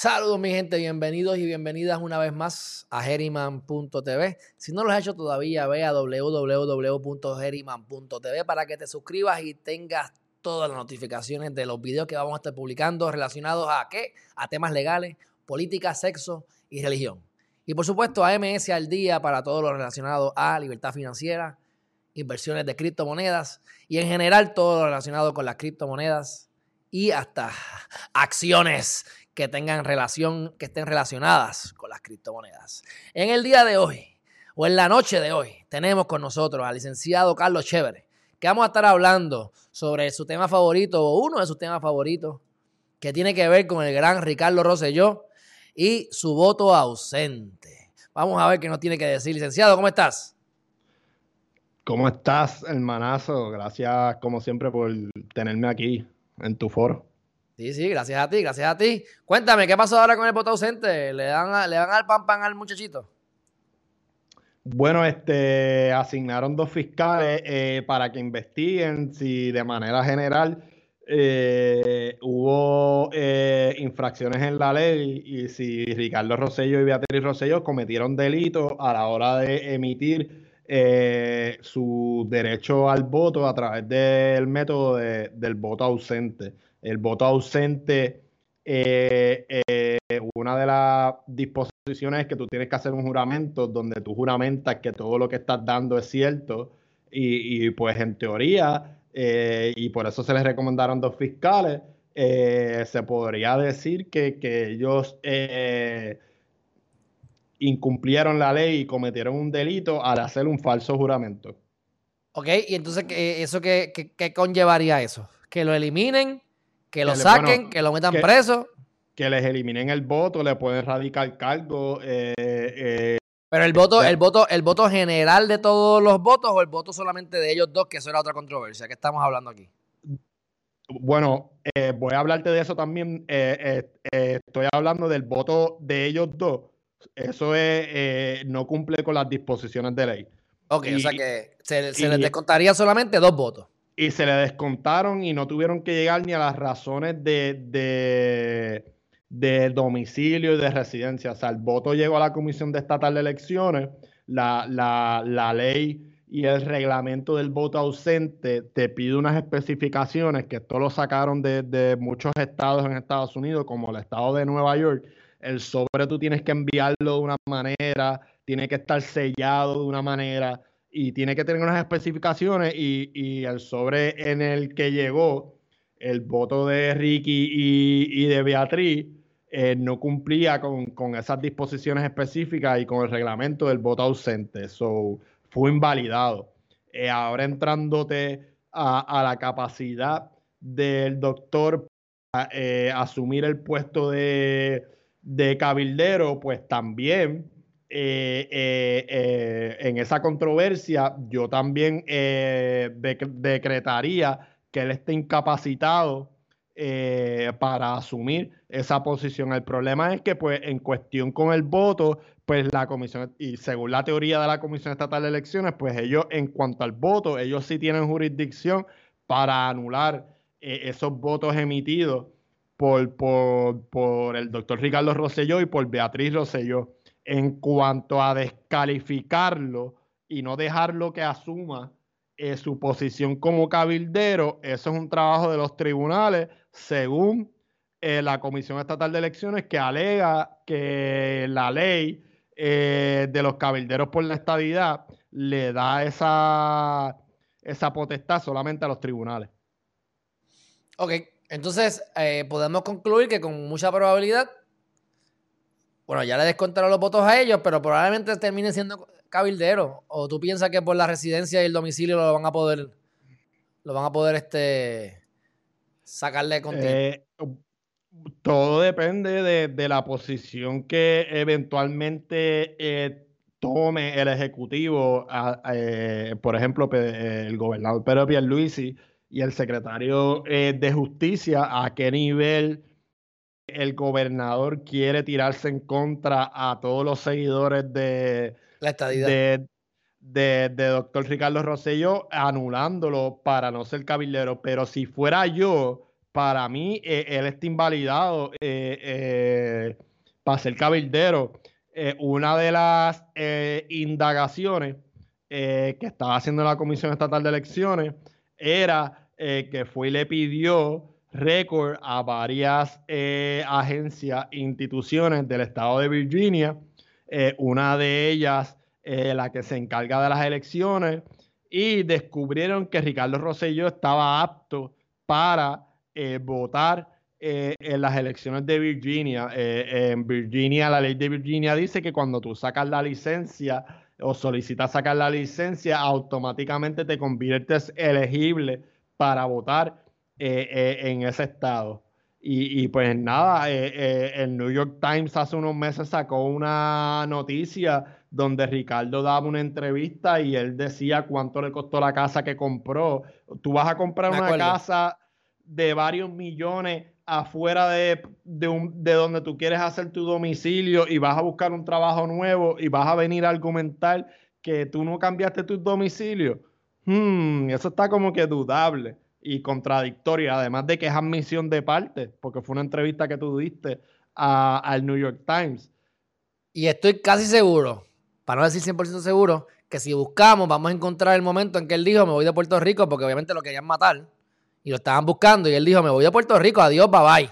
Saludos mi gente, bienvenidos y bienvenidas una vez más a Geriman.tv. Si no lo has hecho todavía, ve a www.geriman.tv para que te suscribas y tengas todas las notificaciones de los videos que vamos a estar publicando relacionados a qué? A temas legales, política, sexo y religión. Y por supuesto a MS al día para todo lo relacionado a libertad financiera, inversiones de criptomonedas y en general todo lo relacionado con las criptomonedas y hasta acciones que tengan relación, que estén relacionadas con las criptomonedas. En el día de hoy, o en la noche de hoy, tenemos con nosotros al licenciado Carlos Chévere, que vamos a estar hablando sobre su tema favorito, o uno de sus temas favoritos, que tiene que ver con el gran Ricardo Rosselló y su voto ausente. Vamos a ver qué nos tiene que decir. Licenciado, ¿cómo estás? ¿Cómo estás, hermanazo? Gracias, como siempre, por tenerme aquí en tu foro. Sí, sí, gracias a ti, gracias a ti. Cuéntame, ¿qué pasó ahora con el voto ausente? ¿Le dan, ¿le dan al pan pan al muchachito? Bueno, este, asignaron dos fiscales eh, para que investiguen si de manera general eh, hubo eh, infracciones en la ley y si Ricardo Rosello y Beatriz Rosello cometieron delitos a la hora de emitir su derecho al voto a través del método del voto ausente. El voto ausente, eh, eh, una de las disposiciones es que tú tienes que hacer un juramento donde tú juramentas que todo lo que estás dando es cierto y, pues en teoría, eh, y por eso se les recomendaron dos fiscales, se podría decir que, ellos incumplieron la ley y cometieron un delito al hacer un falso juramento. Ok, y entonces, ¿eso qué, qué conllevaría eso? ¿Que lo eliminen? Que lo saquen, que lo metan preso. Que les eliminen el voto, le pueden radicar cargo. Eh, eh, Pero el voto, el voto, el voto general de todos los votos o el voto solamente de ellos dos, que eso era otra controversia que estamos hablando aquí. Bueno, eh, voy a hablarte de eso también. estoy hablando del voto de ellos dos. Eso es, no cumple con las disposiciones de ley. Ok, o sea que se, se les descontaría solamente dos votos y se le descontaron y no tuvieron que llegar ni a las razones de, de, domicilio y de residencia. O sea, el voto llegó a la Comisión de Estatal de Elecciones, la, ley y el reglamento del voto ausente te pide unas especificaciones que esto lo sacaron de, de, muchos estados en Estados Unidos, como el estado de Nueva York. El sobre tú tienes que enviarlo de una manera, tiene que estar sellado de una manera y tiene que tener unas especificaciones y, el sobre en el que llegó el voto de Ricky y, de Beatriz eh, no cumplía con, esas disposiciones específicas y con el reglamento del voto ausente. So, fue invalidado. Eh, ahora entrándote a, la capacidad del doctor para eh, asumir el puesto de, de cabildero, pues también eh, eh, eh, en esa controversia, yo también decretaría que él esté incapacitado para asumir esa posición. El problema es que, pues, en cuestión con el voto, pues la comisión, y según la teoría de la Comisión Estatal de Elecciones, pues ellos, en cuanto al voto, ellos sí tienen jurisdicción para anular esos votos emitidos por, por, por el doctor Ricardo Rosselló y por Beatriz Rosselló en cuanto a descalificarlo y no dejarlo que asuma eh, su posición como cabildero, eso es un trabajo de los tribunales, según eh, la Comisión Estatal de Elecciones, que alega que la ley eh, de los cabilderos por la estadidad le da esa, esa potestad solamente a los tribunales. Ok, entonces podemos concluir que con mucha probabilidad bueno, ya le descontaron los votos a ellos, pero probablemente terminen siendo cabilderos. ¿O tú piensas que por la residencia y el domicilio lo van a poder, lo van a poder este, sacarle contigo? Eh, todo depende de, la posición que eventualmente eh, tome el Ejecutivo, eh, por ejemplo, el gobernador Pedro Pierluisi y el secretario de Justicia, a qué nivel el gobernador quiere tirarse en contra a todos los seguidores de la De, doctor Ricardo Rosselló, anulándolo para no ser cabildero. Pero si fuera yo, para mí, eh, él está invalidado para ser cabildero. una de las indagaciones que estaba haciendo la Comisión Estatal de Elecciones era que fue y le pidió récord a varias agencias, instituciones del estado de Virginia. una de ellas, la que se encarga de las elecciones, y descubrieron que Ricardo Rosselló estaba apto para eh, votar eh, en las elecciones de Virginia. Eh, en Virginia, la ley de Virginia dice que cuando tú sacas la licencia o solicitas sacar la licencia, automáticamente te conviertes elegible para votar en ese estado. Y, y, pues nada, el New York Times hace unos meses sacó una noticia donde Ricardo daba una entrevista y él decía cuánto le costó la casa que compró. Tú vas a comprar una casa de varios millones afuera de, de, donde tú quieres hacer tu domicilio y vas a buscar un trabajo nuevo y vas a venir a argumentar que tú no cambiaste tu domicilio. Hmm, eso está como que dudable y contradictorio, además de que es admisión de parte, porque fue una entrevista que tú diste al New York Times. Y estoy casi seguro para no decir 100% seguro, que si buscamos vamos a encontrar el momento en que él dijo me voy de Puerto Rico porque obviamente lo querían matar y lo estaban buscando y él dijo me voy de Puerto Rico, adiós, bye bye.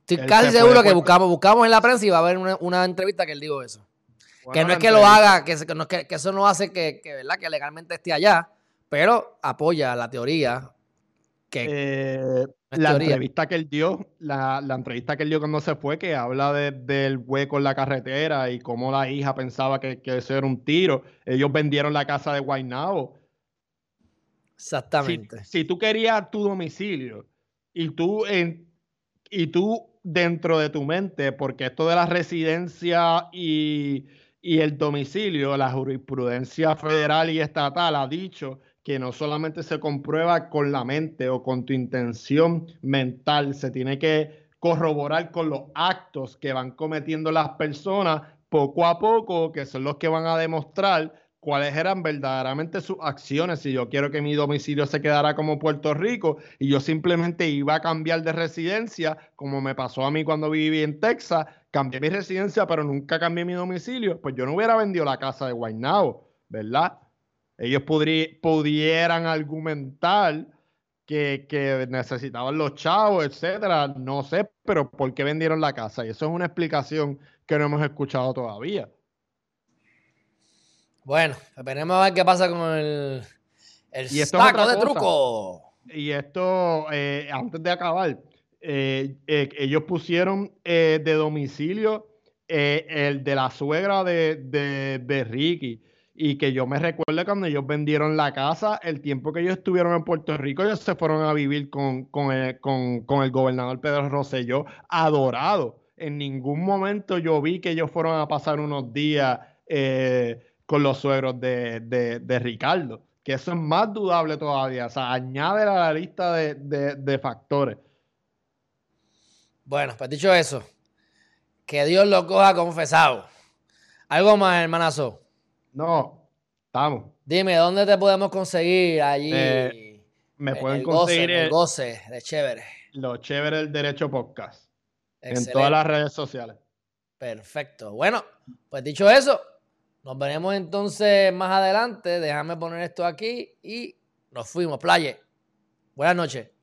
Estoy casi seguro que buscamos, buscamos en la prensa y va a haber una, entrevista que él dijo eso. que no es que lo haga, que, que, eso no hace que, ¿verdad? que legalmente esté allá, pero apoya la teoría que eh, la entrevista que él dio, la, entrevista que él dio cuando se fue, que habla del hueco en la carretera y cómo la hija pensaba que, que eso era un tiro. Ellos vendieron la casa de Guaynabo. Exactamente. Si, tú querías tu domicilio y tú, en, y tú dentro de tu mente, porque esto de la residencia y, y el domicilio, la jurisprudencia federal y estatal ha dicho que no solamente se comprueba con la mente o con tu intención mental, se tiene que corroborar con los actos que van cometiendo las personas poco a poco, que son los que van a demostrar cuáles eran verdaderamente sus acciones. Si yo quiero que mi domicilio se quedara como Puerto Rico y yo simplemente iba a cambiar de residencia, como me pasó a mí cuando viví en Texas, cambié mi residencia, pero nunca cambié mi domicilio, pues yo no hubiera vendido la casa de Guaynabo, ¿verdad? ellos pudieran argumentar que, necesitaban los chavos, etcétera. No sé, pero ¿por qué vendieron la casa? Y eso es una explicación que no hemos escuchado todavía. Bueno, esperemos a ver qué pasa con el, el saco de truco. Y esto, eh, antes de acabar, eh, eh, ellos pusieron de domicilio el de la suegra de, de Ricky y que yo me recuerde cuando ellos vendieron la casa, el tiempo que ellos estuvieron en Puerto Rico, ellos se fueron a vivir con, con, el, gobernador Pedro Rosselló, adorado. En ningún momento yo vi que ellos fueron a pasar unos días eh, con los suegros de, Ricardo, que eso es más dudable todavía. O sea, añade a la lista de, de factores. Bueno, pues dicho eso, que Dios lo coja confesado. Algo más, hermanazo. No, estamos. Dime, ¿dónde te podemos conseguir allí? Eh, me pueden conseguir el, goce de chévere. Lo chévere del derecho podcast. En todas las redes sociales. Perfecto. Bueno, pues dicho eso, nos veremos entonces más adelante. Déjame poner esto aquí y nos fuimos, playa. Buenas noches.